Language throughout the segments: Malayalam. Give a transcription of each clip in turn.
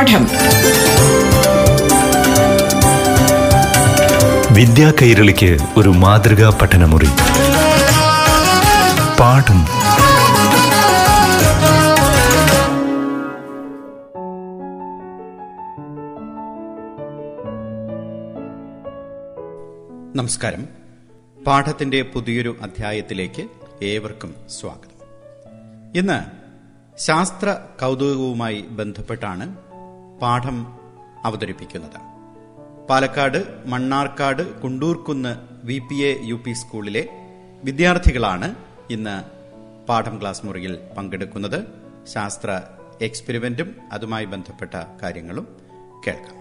പാഠം. വിദ്യാ കൈരളിക്ക് ഒരു മാതൃകാ പഠനമുറി. പാഠം. നമസ്കാരം. പാഠത്തിന്റെ പുതിയൊരു അധ്യായത്തിലേക്ക് ഏവർക്കും സ്വാഗതം. ഇന്ന് ശാസ്ത്ര കൗതുകവുമായി ബന്ധപ്പെട്ടാണ് പാഠം അവതരിപ്പിക്കുന്നത്. Palakkad Mannarkkad Kundoorkunnu V P A U P സ്കൂളിലെ വിദ്യാർത്ഥികളാണ് ഇന്ന് പാഠം ക്ലാസ് മുറിയിൽ പങ്കെടുക്കുന്നത്. ശാസ്ത്ര എക്സ്പെരിമെന്റും അതുമായി ബന്ധപ്പെട്ട കാര്യങ്ങളും കേൾക്കാം.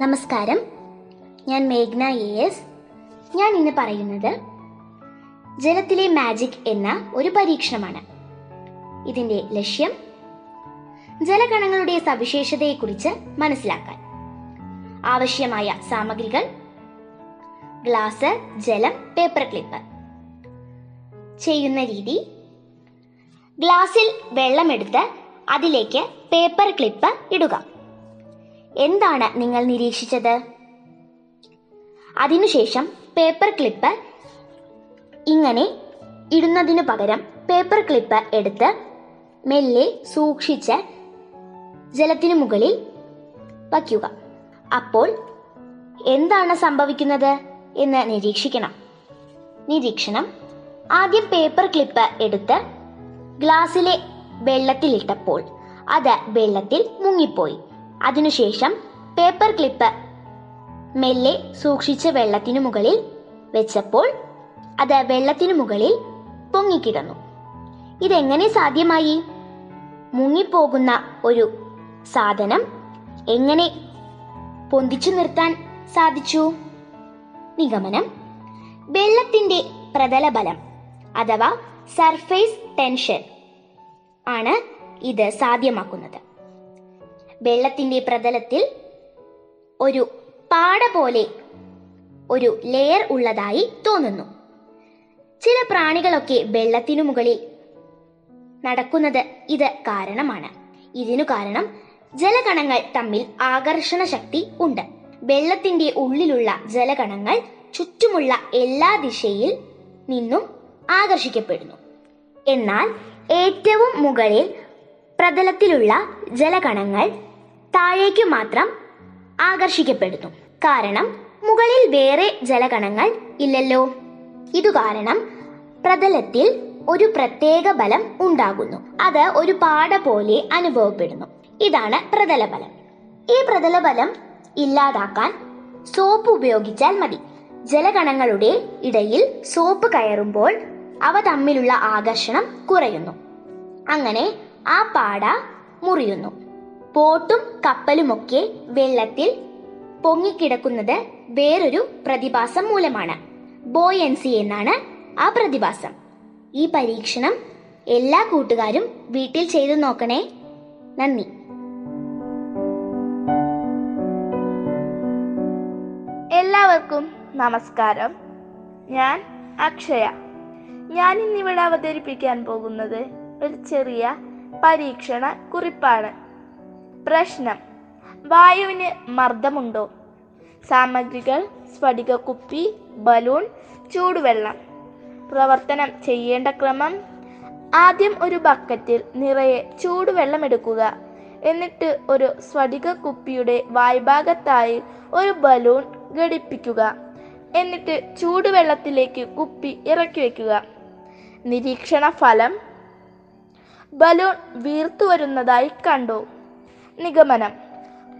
നമസ്കാരം. ഞാൻ മേഘ്ന എ എസ് ഞാൻ ഇന്ന് പറയുന്നത് ജലത്തിലെ മാജിക് എന്ന ഒരു പരീക്ഷണമാണ്. ഇതിന്റെ ലക്ഷ്യം ജലകണങ്ങളുടെ സവിശേഷതയെക്കുറിച്ച് മനസ്സിലാക്കാൻ. ആവശ്യമായ സാമഗ്രികൾ ഗ്ലാസ് ജലം പേപ്പർ ക്ലിപ്പ്. ചെയ്യുന്ന രീതി ഗ്ലാസിൽ വെള്ളമെടുത്ത് അതിലേക്ക് പേപ്പർ ക്ലിപ്പ് ഇടുക. എന്താണ് നിങ്ങൾ നിരീക്ഷിച്ചത്? അതിനുശേഷം പേപ്പർ ക്ലിപ്പ് ഇങ്ങനെ ഇടുന്നതിനു പകരം പേപ്പർ ക്ലിപ്പ് എടുത്ത് മെല്ലെ സൂക്ഷിച്ച് ജലത്തിനു മുകളിൽ വയ്ക്കുക. അപ്പോൾ എന്താണ് സംഭവിക്കുന്നത് എന്ന് നിരീക്ഷിക്കണം. നിരീക്ഷണം. ആദ്യം പേപ്പർ ക്ലിപ്പ് എടുത്ത് ഗ്ലാസ്സിലെ വെള്ളത്തിലിട്ടപ്പോൾ അത് വെള്ളത്തിൽ മുങ്ങിപ്പോയി. അതിനുശേഷം പേപ്പർ ക്ലിപ്പ് മെല്ലെ സൂക്ഷിച്ച വെള്ളത്തിനു മുകളിൽ വെച്ചപ്പോൾ അത് വെള്ളത്തിനു മുകളിൽ പൊങ്ങിക്കിടന്നു. ഇതെങ്ങനെ സാധ്യമായി? മുങ്ങിപ്പോകുന്ന ഒരു സാധനം എങ്ങനെ പൊന്തിച്ചു നിർത്താൻ സാധിച്ചു? നിഗമനം. വെള്ളത്തിന്റെ പ്രതലബലം അഥവാ സർഫേസ് ടെൻഷൻ ആണ് ഇത് സാധ്യമാക്കുന്നത്. വെള്ളത്തിന്റെ പ്രതലത്തിൽ ഒരു പാട പോലെ ഒരു ലെയർ ഉള്ളതായി തോന്നുന്നു. ചില പ്രാണികളൊക്കെ വെള്ളത്തിനു മുകളിൽ നടക്കുന്നത് ഇത് കാരണമാണ്. ഇതിനു കാരണം ജലകണങ്ങൾ തമ്മിൽ ആകർഷണ ശക്തി ഉണ്ട്. വെള്ളത്തിന്റെ ഉള്ളിലുള്ള ജലകണങ്ങൾ ചുറ്റുമുള്ള എല്ലാ ദിശയിൽ നിന്നും ആകർഷിക്കപ്പെടുന്നു. എന്നാൽ ഏറ്റവും മുകളിൽ പ്രതലത്തിലുള്ള ജലകണങ്ങൾ താഴേക്ക് മാത്രം ആകർഷിക്കപ്പെടുന്നു. കാരണം മുകളിൽ വേറെ ജലകണങ്ങൾ ഇല്ലല്ലോ. ഇതു കാരണം പ്രതലത്തിൽ ഒരു പ്രത്യേക ബലം ഉണ്ടാകുന്നു. അത് ഒരു പാട പോലെ അനുഭവപ്പെടുന്നു. ഇതാണ് പ്രതലബലം. ഈ പ്രതലബലം ഇല്ലാതാക്കാൻ സോപ്പ് ഉപയോഗിച്ചാൽ മതി. ജലകണങ്ങളുടെ ഇടയിൽ സോപ്പ് കയറുമ്പോൾ അവ തമ്മിലുള്ള ആകർഷണം കുറയുന്നു. അങ്ങനെ ആ പാട മുറിയുന്നു. ബോട്ടും കപ്പലുമൊക്കെ വെള്ളത്തിൽ പൊങ്ങിക്കിടക്കുന്നത് വേറൊരു പ്രതിഭാസം മൂലമാണ്. ബോയൻസി എന്നാണ് ആ പ്രതിഭാസം. ഈ പരീക്ഷണം എല്ലാ കൂട്ടുകാരും വീട്ടിൽ ചെയ്തു നോക്കണേ. നന്ദി. എല്ലാവർക്കും നമസ്കാരം. ഞാൻ അക്ഷയ. ഞാൻ ഇന്നിവിടെ അവതരിപ്പിക്കാൻ പോകുന്നത് ഒരു ചെറിയ പരീക്ഷണ കുറിപ്പാണ്. പ്രശ്നം. വായുവിന് മർദ്ദമുണ്ടോ? സാമഗ്രികൾ സ്ഫടിക കുപ്പി ബലൂൺ ചൂടുവെള്ളം. പ്രവർത്തനം ചെയ്യേണ്ട ക്രമം ആദ്യം ഒരു ബക്കറ്റിൽ നിറയെ ചൂടുവെള്ളം എടുക്കുക എന്നിട്ട് ഒരു സ്ഫടിക കുപ്പിയുടെ വായ്ഭാഗത്തായി ഒരു ബലൂൺ ഘടിപ്പിക്കുക. എന്നിട്ട് ചൂടുവെള്ളത്തിലേക്ക് കുപ്പി ഇറക്കി വയ്ക്കുക നിരീക്ഷണ ഫലം ബലൂൺ വീർത്തു വരുന്നതായി കണ്ടു. നിഗമനം.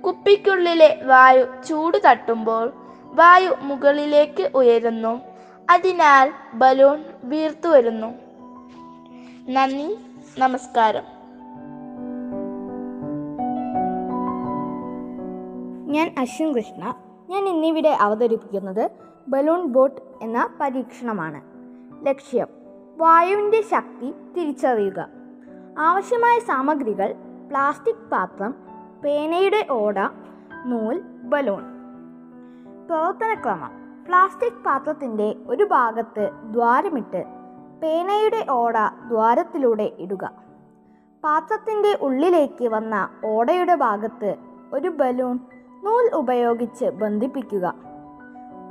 കുപ്പിക്കുള്ളിലെ വായു ചൂട് തട്ടുമ്പോൾ വായു മുകളിലേക്ക് ഉയരുന്നു. അതിനാൽ ബലൂൺ വീർത്തു വരുന്നു നന്ദി നമസ്കാരം. ഞാൻ അശ്വിൻ കൃഷ്ണ. ഞാൻ ഇന്നിവിടെ അവതരിപ്പിക്കുന്നത് ബലൂൺ ബോട്ട് എന്ന പരീക്ഷണമാണ്. ലക്ഷ്യം വായുവിന്റെ ശക്തി തിരിച്ചറിയുക. ആവശ്യമായ സാമഗ്രികൾ പ്ലാസ്റ്റിക് പാത്രം പേനയുടെ ഓട നൂൽ ബലൂൺ. പ്രവർത്തനക്രമം പ്ലാസ്റ്റിക് പാത്രത്തിന്റെ ഒരു ഭാഗത്ത് ദ്വാരമിട്ട് പേനയുടെ ഓട ദ്വാരത്തിലൂടെ ഇടുക. പാത്രത്തിന്റെ ഉള്ളിലേക്ക് വന്ന ഓടയുടെ ഭാഗത്ത് ഒരു ബലൂൺ നൂൽ ഉപയോഗിച്ച് ബന്ധിപ്പിക്കുക.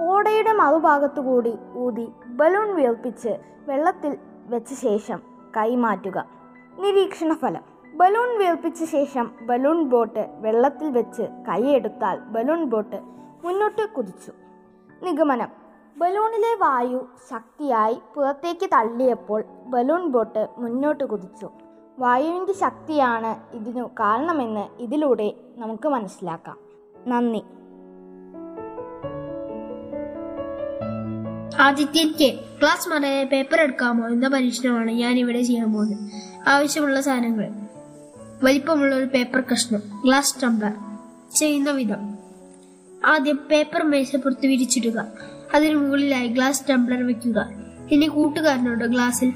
ഓടയുടെ മറുഭാഗത്തുകൂടി ഊതി ബലൂൺ വീർപ്പിച്ച് വെള്ളത്തിൽ വെച്ച ശേഷം കൈമാറ്റുക. നിരീക്ഷണ ഫലം. ബലൂൺ വീർപ്പിച്ച ശേഷം ബലൂൺ ബോട്ട് വെള്ളത്തിൽ വെച്ച് കൈയെടുത്താൽ ബലൂൺ ബോട്ട് മുന്നോട്ട് കുതിച്ചു. നിഗമനം. ബലൂണിലെ വായു ശക്തിയായി പുറത്തേക്ക് തള്ളിയപ്പോൾ ബലൂൺ ബോട്ട് മുന്നോട്ട് കുതിച്ചു. വായുവിന്റെ ശക്തിയാണ് ഇതിനു കാരണമെന്ന് ഇതിലൂടെ നമുക്ക് മനസ്സിലാക്കാം. നന്ദി. ആദിത്യൻ കെ ക്ലാസ് മറയെ പേപ്പർ എടുക്കാമോ എന്ന പരീക്ഷണമാണ് ഞാൻ ഇവിടെ ചെയ്യാൻ പോകുന്നത്. ആവശ്യമുള്ള സാധനങ്ങൾ. വലിപ്പമുള്ള ഒരു പേപ്പർ കഷ്ണം. ഗ്ലാസ് ടംബർ ചെയ്യുന്ന വിധം. ആദ്യം പേപ്പർ മേശപ്പുറത്ത് വിരിച്ചിടുക. അതിനു മുകളിലായി ഗ്ലാസ് ടംബ്ലർ വെക്കുക. ഇനി കൂട്ടുകാരനോട് ഗ്ലാസിൽ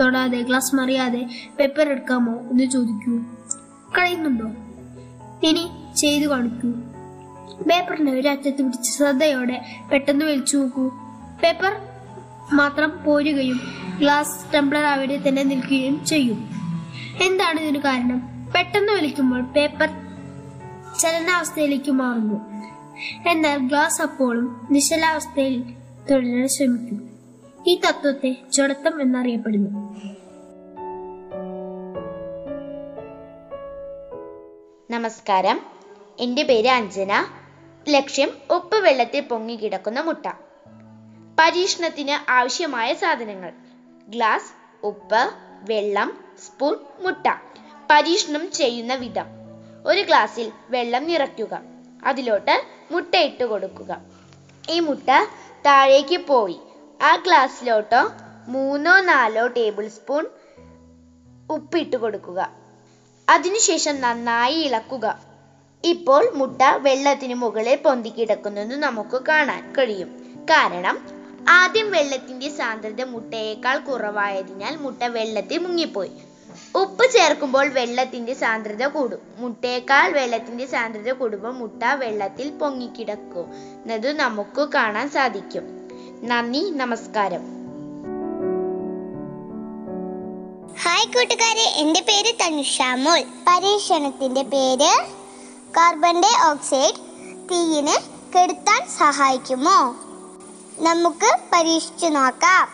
തൊടാതെ ഗ്ലാസ് മറിയാതെ പേപ്പർ എടുക്കാമോ എന്ന് ചോദിക്കൂ. കഴിയുന്നുണ്ടോ ഇനി ചെയ്തു കാണിക്കൂ. പേപ്പറിന്റെ ഒരു അറ്റത്ത് പിടിച്ച് ശ്രദ്ധയോടെ പെട്ടെന്ന് വലിച്ചു നോക്കൂ. പേപ്പർ മാത്രം പോരുകയും ഗ്ലാസ് ടംബ്ലർ അവിടെ തന്നെ നിൽക്കുകയും ചെയ്യും. എന്താണ് ഇതിന് കാരണം? പെട്ടെന്ന് വലിക്കുമ്പോൾ പേപ്പർ ചലനാവസ്ഥയിലേക്ക് മാറുന്നു. എന്നാൽ ഗ്ലാസ് അപ്പോഴും നിശ്ചലാവസ്ഥയിൽ തുടരാൻ ശ്രമിക്കും. ഈ തത്വത്തെ ജഡത്വം എന്നറിയപ്പെടുന്നു. നമസ്കാരം. എന്റെ പേര് അഞ്ജന. ലക്ഷ്യം ഉപ്പ് വെള്ളത്തിൽ പൊങ്ങിക്കിടക്കുന്ന മുട്ട. പരീക്ഷണത്തിന് ആവശ്യമായ സാധനങ്ങൾ. ഗ്ലാസ് ഉപ്പ് വെള്ളം സ്പൂൺ മുട്ട. പരീക്ഷണം ചെയ്യുന്ന വിധം. ഒരു ഗ്ലാസ്സിൽ വെള്ളം നിറയ്ക്കുക. അതിലോട്ട് മുട്ട ഇട്ട് കൊടുക്കുക. ഈ മുട്ട താഴേക്ക് പോയി. ആ ഗ്ലാസ്സിലോട്ടോ മൂന്നോ നാലോ ടേബിൾ സ്പൂൺ ഉപ്പിട്ട് കൊടുക്കുക. അതിനുശേഷം നന്നായി ഇളക്കുക. ഇപ്പോൾ മുട്ട വെള്ളത്തിന് മുകളിൽ പൊന്തിക്കിടക്കുന്നത് നമുക്ക് കാണാൻ കഴിയും. കാരണം ആദ്യം വെള്ളത്തിന്റെ സാന്ദ്രത മുട്ടയേക്കാൾ കുറവായതിനാൽ മുട്ട വെള്ളത്തിൽ മുങ്ങിപ്പോയി. ഉപ്പ് ചേർക്കുമ്പോൾ വെള്ളത്തിന്റെ സാന്ദ്രത കൂടും. മുട്ടയേക്കാൾ വെള്ളത്തിന്റെ സാന്ദ്രത കൂടുമ്പോൾ മുട്ട വെള്ളത്തിൽ പൊങ്ങിക്കിടക്കുന്നത് നമുക്ക് കാണാൻ സാധിക്കും. നന്ദി നമസ്കാരം. ഹായ് കൂട്ടുകാരെ. എന്റെ പേര് തനുഷാമോൾ പരീക്ഷണത്തിന്റെ പേര് കാർബൺ ഡൈ ഓക്സൈഡ് തീയിനെ കെടുത്താൻ സഹായിക്കുമോ? നമുക്ക് പരീക്ഷിച്ചു നോക്കാം.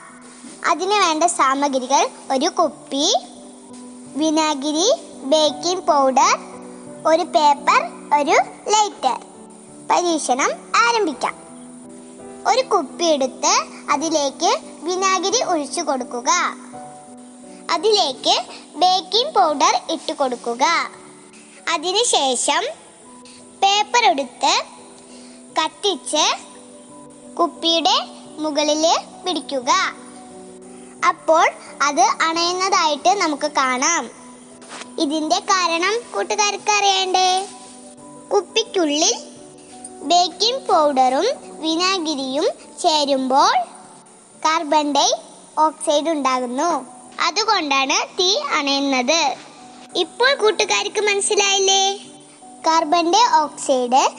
അതിന് വേണ്ട സാമഗ്രികൾ ഒരു കുപ്പി വിനാഗിരി ബേക്കിംഗ് പൗഡർ ഒരു പേപ്പർ ഒരു ലൈറ്റർ പരീക്ഷണം ആരംഭിക്കാം. ഒരു കുപ്പി എടുത്ത് അതിലേക്ക് വിനാഗിരി ഒഴിച്ചു കൊടുക്കുക. അതിലേക്ക് ബേക്കിംഗ് പൗഡർ ഇട്ട് കൊടുക്കുക. അതിനുശേഷം പേപ്പർ എടുത്ത് കത്തിച്ച് കുപ്പിയുടെ മുകളിൽ പിടിക്കുക. അപ്പോൾ അത് അണയുന്നതായിട്ട് നമുക്ക് കാണാം. ഇതിന്റെ കാരണം കൂട്ടുകാർക്ക് അറിയണ്ടേ? കുപ്പിക്കുള്ളിൽ ബേക്കിംഗ് പൗഡറും വിനാഗിരിയും ചേരുമ്പോൾ കാർബൺ ഡൈ ഓക്സൈഡ് ഉണ്ടാകുന്നു. അതുകൊണ്ടാണ് തീ അണയുന്നത്. ഇപ്പോൾ കൂട്ടുകാർക്ക് മനസ്സിലായില്ലേ? കാർബൺ ഡൈ ഓക്സൈഡ്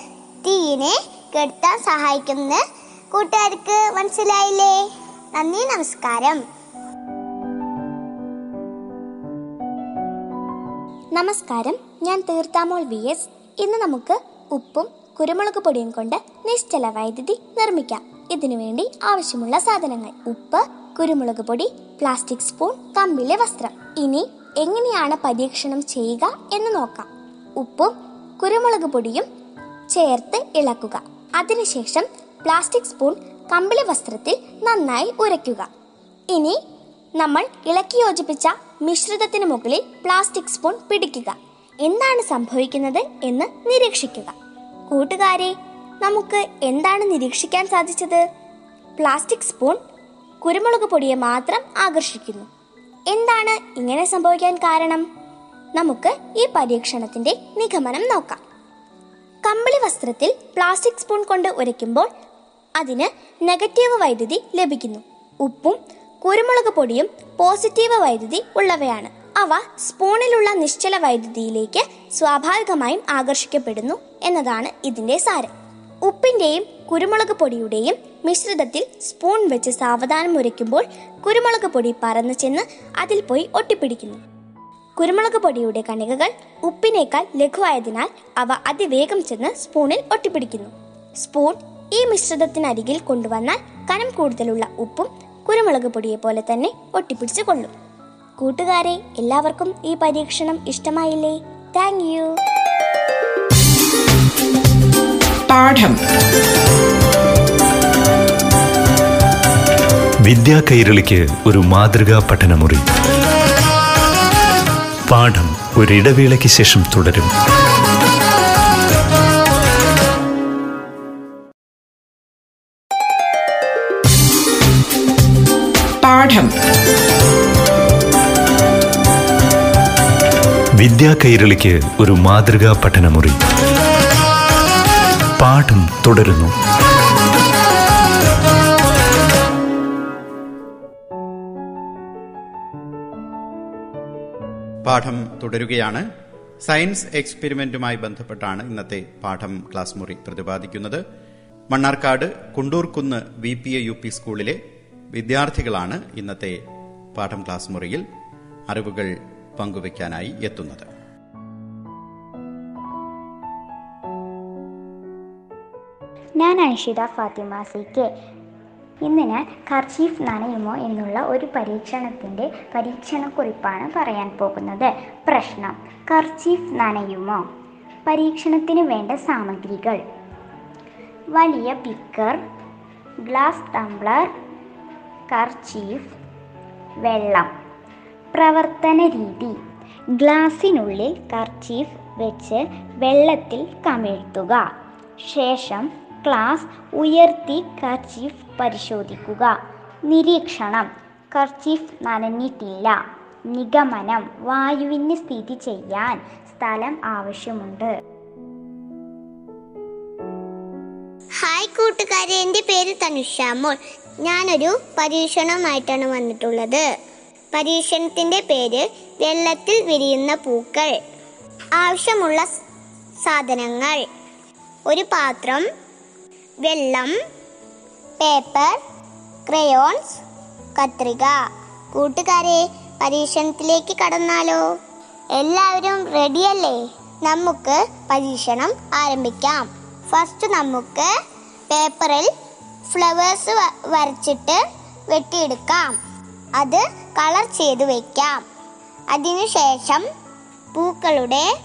തീയിനെ കെടുത്താൻ സഹായിക്കുന്ന കൂട്ടുകാർക്ക് മനസ്സിലായില്ലേ? നന്ദി നമസ്കാരം. നമസ്കാരം ഞാൻ തീർത്താമോൾ വി എസ് ഇന്ന് നമുക്ക് ഉപ്പും കുരുമുളക് പൊടിയും കൊണ്ട് നിശ്ചല വൈദ്യുതി നിർമ്മിക്കാം. ഇതിനുവേണ്ടി ആവശ്യമുള്ള സാധനങ്ങൾ. ഉപ്പ് കുരുമുളക് പൊടി പ്ലാസ്റ്റിക് സ്പൂൺ കമ്പിലെ വസ്ത്രം. ഇനി എങ്ങനെയാണ് പരീക്ഷണം ചെയ്യുക എന്ന് നോക്കാം. ഉപ്പും കുരുമുളക് പൊടിയും ചേർത്ത് ഇളക്കുക. അതിനുശേഷം പ്ലാസ്റ്റിക് സ്പൂൺ കമ്പിളി വസ്ത്രത്തിൽ നന്നായി ഉരയ്ക്കുക. ഇനി നമ്മൾ ഇളക്കി യോജിപ്പിച്ച മിശ്രിതത്തിന് മുകളിൽ പ്ലാസ്റ്റിക് സ്പൂൺ പിടിക്കുക. എന്താണ് സംഭവിക്കുന്നത് എന്ന് നിരീക്ഷിക്കുക. കൂട്ടുകാരെ നമുക്ക് എന്താണ് നിരീക്ഷിക്കാൻ സാധിച്ചത്? പ്ലാസ്റ്റിക് സ്പൂൺ കുരുമുളക് പൊടിയെ മാത്രം ആകർഷിക്കുന്നു. എന്താണ് ഇങ്ങനെ സംഭവിക്കാൻ കാരണം? നമുക്ക് ഈ പരീക്ഷണത്തിന്റെ നിഗമനം നോക്കാം. കമ്പിളി വസ്ത്രത്തിൽ പ്ലാസ്റ്റിക് സ്പൂൺ കൊണ്ട് ഉരയ്ക്കുമ്പോൾ അതിന് നെഗറ്റീവ് വൈദ്യുതി ലഭിക്കുന്നു. ഉപ്പും കുരുമുളക് പൊടിയും പോസിറ്റീവ് വൈദ്യുതി ഉള്ളവയാണ്. അവ സ്പൂണിലുള്ള നിശ്ചല വൈദ്യുതിയിലേക്ക് സ്വാഭാവികമായും ആകർഷിക്കപ്പെടുന്നു എന്നതാണ് ഇതിന്റെ സാരം. ഉപ്പിന്റെയും കുരുമുളക് പൊടിയുടെയും മിശ്രിതത്തിൽ സ്പൂൺ വെച്ച് സാവധാനം ഉരയ്ക്കുമ്പോൾ കുരുമുളക് പൊടി പറന്നു ചെന്ന് അതിൽ പോയി ഒട്ടിപ്പിടിക്കുന്നു. കുരുമുളക് പൊടിയുടെ കണികകൾ ഉപ്പിനേക്കാൾ ലഘുവായതിനാൽ അവ അതിവേഗം ചെന്ന് സ്പൂണിൽ ഒട്ടിപ്പിടിക്കുന്നു. സ്പൂൺ ഈ മിശ്രിതത്തിനരികിൽ കൊണ്ടുവന്നാൽ കനം കൂടുതലുള്ള ഉപ്പും കുരുമുളക് പൊടിയെ പോലെ തന്നെ ഒട്ടിപ്പിടിച്ചു കൊള്ളും. കൂട്ടുകാരെ എല്ലാവർക്കും ഈ പരീക്ഷണം ഇഷ്ടമായില്ലേ? താങ്ക് യു പാഠം. വിദ്യാ കൈരളിക്ക് ഒരു മാതൃകാ പഠനമുറി. പാഠം ഒരിടവേളയ്ക്ക് ശേഷം തുടരും. പാഠം വിദ്യാ കൈരളിക്ക് ഒരു മാതൃകാ പഠനമുറി. പാഠം തുടരുന്നു. പാഠം തുടരുകയാണ്. സയൻസ് എക്സ്പെരിമെന്റുമായി ബന്ധപ്പെട്ടാണ് ഇന്നത്തെ പാഠം ക്ലാസ് മുറി പ്രതിപാദിക്കുന്നത്. Mannarkkad Kundoorkunnu V P A U P സ്കൂളിലെ വിദ്യാർത്ഥികളാണ് ഇന്നത്തെ പാഠം ക്ലാസ് മുറിയിൽ അറിവുകൾ പങ്കുവയ്ക്കാനായി എത്തുന്നത്. ഞാൻ അൻഷിത ഫാത്തിമ സി കെ. ഇന്ന് ഞാൻ കർച്ചീഫ് നനയുമോ എന്നുള്ള ഒരു പരീക്ഷണത്തിന്റെ പരീക്ഷണക്കുറിപ്പാണ് പറയാൻ പോകുന്നത്. പ്രശ്നം കർച്ചീഫ് നനയുമോ? പരീക്ഷണത്തിന് വേണ്ട സാമഗ്രികൾ. വലിയ പിക്കർ ഗ്ലാസ് ടംബ്ലർ കർച്ചീഫ് വെള്ളം. പ്രവർത്തന രീതി. ഗ്ലാസിനുള്ളിൽ കർച്ചീഫ് വെച്ച് വെള്ളത്തിൽ കമിഴ്ത്തുക. ശേഷം ക്ലാസ് ഉയർത്തി കർച്ചീഫ് പരിശോധിക്കുക. നിരീക്ഷണം. കർച്ചീഫ് നനഞ്ഞിട്ടില്ല. നിഗമനം. വായുവിന് സ്ഥിതി ചെയ്യാൻ സ്ഥലം ആവശ്യമുണ്ട്. ഹായ് കൂട്ടുകാരെ. എന്റെ പേര് തനുഷ. മോൾ ഞാനൊരു പരീക്ഷണമായിട്ടാണ് വന്നിട്ടുള്ളത്. പരീക്ഷണത്തിന്റെ പേര് വെള്ളത്തിൽ വിരിയുന്ന പൂക്കൾ. ആവശ്യമുള്ള സാധനങ്ങൾ. ഒരു പാത്രം വെള്ളം പേപ്പർ ക്രയോൺസ് കത്രിക. കൂട്ടുകാരെ പരീക്ഷണത്തിലേക്ക് കടന്നാലോ? എല്ലാവരും റെഡിയല്ലേ? നമുക്ക് പരീക്ഷണം ആരംഭിക്കാം. ഫസ്റ്റ് നമുക്ക് പേപ്പറിൽ ഫ്ലവേഴ്സ് വരച്ചിട്ട് വെട്ടിയെടുക്കാം. അത് കളർ ചെയ്ത് വയ്ക്കാം അതിനുശേഷം പൂക്കളുടെ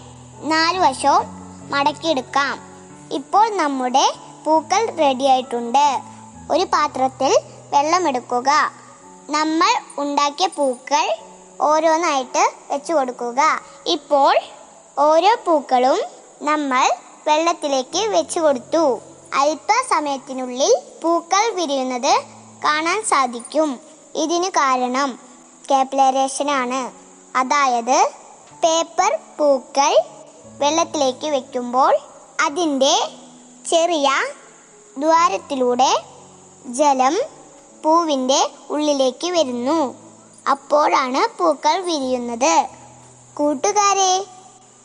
നാല് വശവും മടക്കിയെടുക്കാം. ഇപ്പോൾ നമ്മുടെ പൂക്കൾ റെഡിയായിട്ടുണ്ട് ഒരു പാത്രത്തിൽ വെള്ളമെടുക്കുക. നമ്മൾ ഉണ്ടാക്കിയ പൂക്കൾ ഓരോന്നായിട്ട് വെച്ചു കൊടുക്കുക. ഇപ്പോൾ ഓരോ പൂക്കളും നമ്മൾ വെള്ളത്തിലേക്ക് വെച്ചു കൊടുത്തു. അല്പസമയത്തിനുള്ളിൽ പൂക്കൾ വിരിയുന്നത് കാണാൻ സാധിക്കും. ഇതിന് കാരണം കാപ്പിലറേഷനാണ്. അതായത് പേപ്പർ പൂക്കൾ വെള്ളത്തിലേക്ക് വെക്കുമ്പോൾ അതിന്റെ ചെറിയ ദ്വാരത്തിലൂടെ ജലം പൂവിന്റെ ഉള്ളിലേക്ക് വരുന്നു. അപ്പോഴാണ് പൂക്കൾ വിരിയുന്നത്. കൂട്ടുകാരെ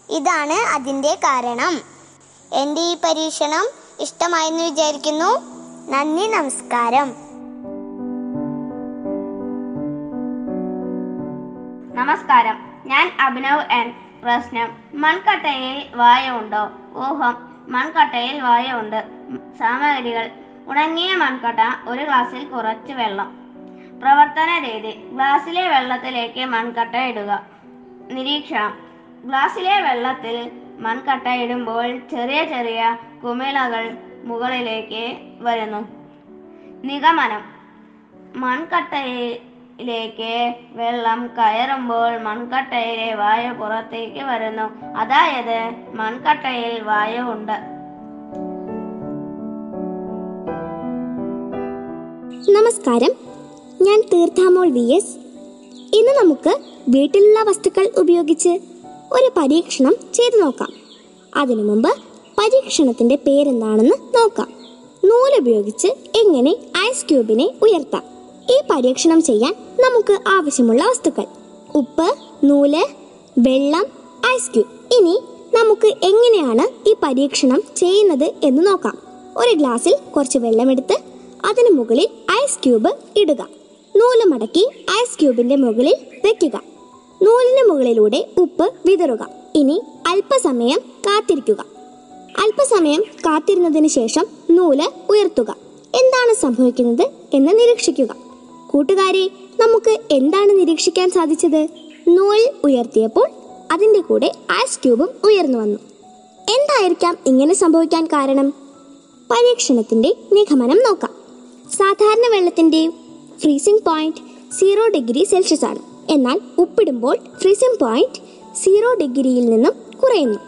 ഇതാണ് അതിന്റെ കാരണം. എന്റെ ഈ പരീക്ഷണം ഇഷ്ടമായെന്ന് വിചാരിക്കുന്നു. നന്ദി നമസ്കാരം. നമസ്കാരം. ഞാൻ അഭിനവ് എൻ. പ്രശ്നം. മൺകട്ടയിൽ വായ ഉണ്ടോ ഊഹം. മൺകട്ടയിൽ വായ ഉണ്ട് സാമഗ്രികൾ. ഉണങ്ങിയ മൺകട്ട ഒരു ഗ്ലാസ്സിൽ കുറച്ച് വെള്ളം. പ്രവർത്തന രീതി. ഗ്ലാസ്സിലെ വെള്ളത്തിലേക്ക് മൺകട്ട ഇടുക. നിരീക്ഷണം. ഗ്ലാസ്സിലെ വെള്ളത്തിൽ മൺകട്ട ഇടുമ്പോൾ ചെറിയ ചെറിയ കുമിളകൾ മുകളിലേക്ക് വരുന്നു. നിഗമനം. മൺകട്ടയിലേക്ക് വെള്ളം കയറുമ്പോൾ മൺകട്ടയിലെ വായു പുറത്തേക്ക് വരുന്നു. അതായത് മൺകട്ടയിൽ വായു ഉണ്ട്. നമസ്കാരം. ഞാൻ തീർത്ഥാമോൾ വി എസ്. ഇന്ന് നമുക്ക് വീട്ടിലുള്ള വസ്തുക്കൾ ഉപയോഗിച്ച് ഒരു പരീക്ഷണം ചെയ്തു നോക്കാം. അതിനു മുമ്പ് പരീക്ഷണത്തിന്റെ പേരെന്താണെന്ന് നോക്കാം. നൂലുപയോഗിച്ച് എങ്ങനെ ഐസ് ക്യൂബിനെ ഉയർത്താം. ഈ പരീക്ഷണം ചെയ്യാൻ നമുക്ക് ആവശ്യമുള്ള വസ്തുക്കൾ. ഉപ്പ് നൂൽ വെള്ളം ഐസ് ക്യൂബ് ഇനി നമുക്ക് എങ്ങനെയാണ് ഈ പരീക്ഷണം ചെയ്യുന്നത് എന്ന് നോക്കാം. ഒരു ഗ്ലാസ്സിൽ കുറച്ച് വെള്ളമെടുത്ത് അതിനു മുകളിൽ ഐസ് ക്യൂബ് ഇടുക. നൂൽ മടക്കി ഐസ് ക്യൂബിന്റെ മുകളിൽ വെക്കുക. നൂലിന് മുകളിലൂടെ ഉപ്പ് വിതറുക. ഇനി അല്പസമയം കാത്തിരിക്കുക. അല്പസമയം കാത്തിരുന്നതിന് ശേഷം നൂൽ ഉയർത്തുക. എന്താണ് സംഭവിക്കുന്നത് എന്ന് നിരീക്ഷിക്കുക. കൂട്ടുകാരെ നമുക്ക് എന്താണ് നിരീക്ഷിക്കാൻ സാധിച്ചത്? നൂൽ ഉയർത്തിയപ്പോൾ അതിന്റെ കൂടെ ഐസ് ക്യൂബും ഉയർന്നു വന്നു. എന്തായിരിക്കാം ഇങ്ങനെ സംഭവിക്കാൻ കാരണം? പരീക്ഷണത്തിന്റെ നിഗമനം നോക്കാം. സാധാരണ വെള്ളത്തിന്റെ freezing point zero degree Celsius ആണ്. എന്നാൽ ഉപ്പിടുമ്പോൾ ഫ്രീസിംഗ് പോയിന്റ് സീറോ ഡിഗ്രിയിൽ നിന്നും കുറയുന്നു.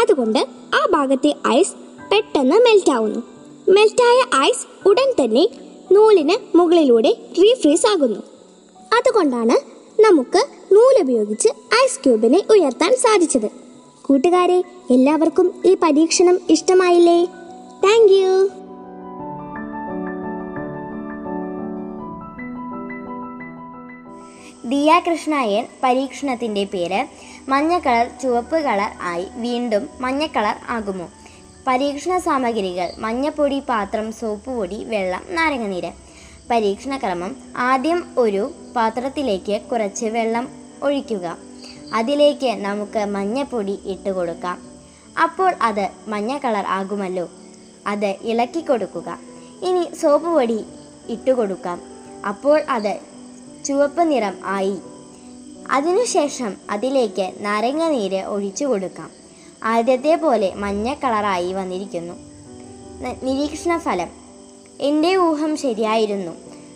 അതുകൊണ്ട് ആ ഭാഗത്തെ ഐസ് പെട്ടെന്ന് മെൽറ്റ് ആവുന്നു മെൽറ്റായ ഐസ് ഉടൻ തന്നെ നൂലിന് മുകളിലൂടെ റീഫ്രീസ് ആകുന്നു. അതുകൊണ്ടാണ് നമുക്ക് നൂലുപയോഗിച്ച് ഐസ് ക്യൂബിനെ ഉയർത്താൻ സാധിച്ചത്. കൂട്ടുകാരെ എല്ലാവർക്കും ഈ പരീക്ഷണം ഇഷ്ടമായില്ലേ? താങ്ക് ദിയ കൃഷ്ണയൻ പരീക്ഷണത്തിന്റെ പേര് മഞ്ഞ കളർ ചുവപ്പ് കളർ ആയി വീണ്ടും മഞ്ഞ കളർ ആകുമോ? പരീക്ഷണ സാമഗ്രികൾ മഞ്ഞപ്പൊടി പാത്രം സോപ്പ് പൊടി വെള്ളം നാരങ്ങനീര്. പരീക്ഷണക്രമം ആദ്യം ഒരു പാത്രത്തിലേക്ക് കുറച്ച് വെള്ളം ഒഴിക്കുക. അതിലേക്ക് നമുക്ക് മഞ്ഞപ്പൊടി ഇട്ട് കൊടുക്കാം. അപ്പോൾ അത് മഞ്ഞ കളർ ആകുമല്ലോ. അത് ഇളക്കി കൊടുക്കുക. ഇനി സോപ്പ് പൊടി ഇട്ട് കൊടുക്കാം. അപ്പോൾ അത് ചുവപ്പ് നിറം ആയി. അതിനുശേഷം അതിലേക്ക് നാരങ്ങ നീര് ഒഴിച്ചു കൊടുക്കാം. ആദ്യത്തെ പോലെ മഞ്ഞ കളറായി വന്നിരിക്കുന്നു. നിരീക്ഷണ ഫലം. എന്റെ ഊഹം ശരിയായിരുന്നു.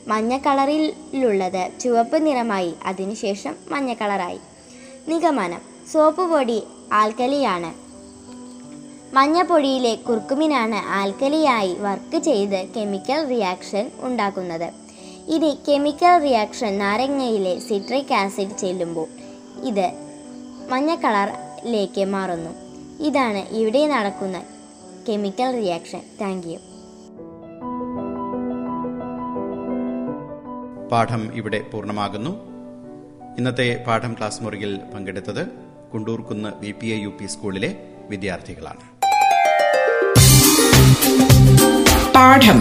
മഞ്ഞ കളറിലുള്ളത് ചുവപ്പ് നിറമായി അതിനുശേഷം മഞ്ഞ കളറായി. നിഗമനം. സോപ്പ് പൊടി ആൽക്കലിയാണ്. മഞ്ഞപ്പൊടിയിലെ കുർക്കുമിനാണ് ആൽക്കലിയായി വർക്ക് ചെയ്ത് കെമിക്കൽ റിയാക്ഷൻ ഉണ്ടാക്കുന്നത്. ഇനി കെമിക്കൽ റിയാക്ഷൻ നാരങ്ങയിലെ സിട്രിക് ആസിഡ് ചെല്ലുമ്പോൾ ഇത് മഞ്ഞ കളറിലേക്ക് മാറുന്നു. ഇതാണ് ഇവിടെ നടക്കുന്ന കെമിക്കൽ റിയാക്ഷൻ. Thank you. പാഠം ഇവിടെ പൂർണമാകുന്നു. ഇന്നത്തെ പാഠം ക്ലാസ് മുറിയിൽ പങ്കെടുത്തത് Kundoorkunnu V P A U P സ്കൂളിലെ വിദ്യാർത്ഥികളാണ്. പാഠം.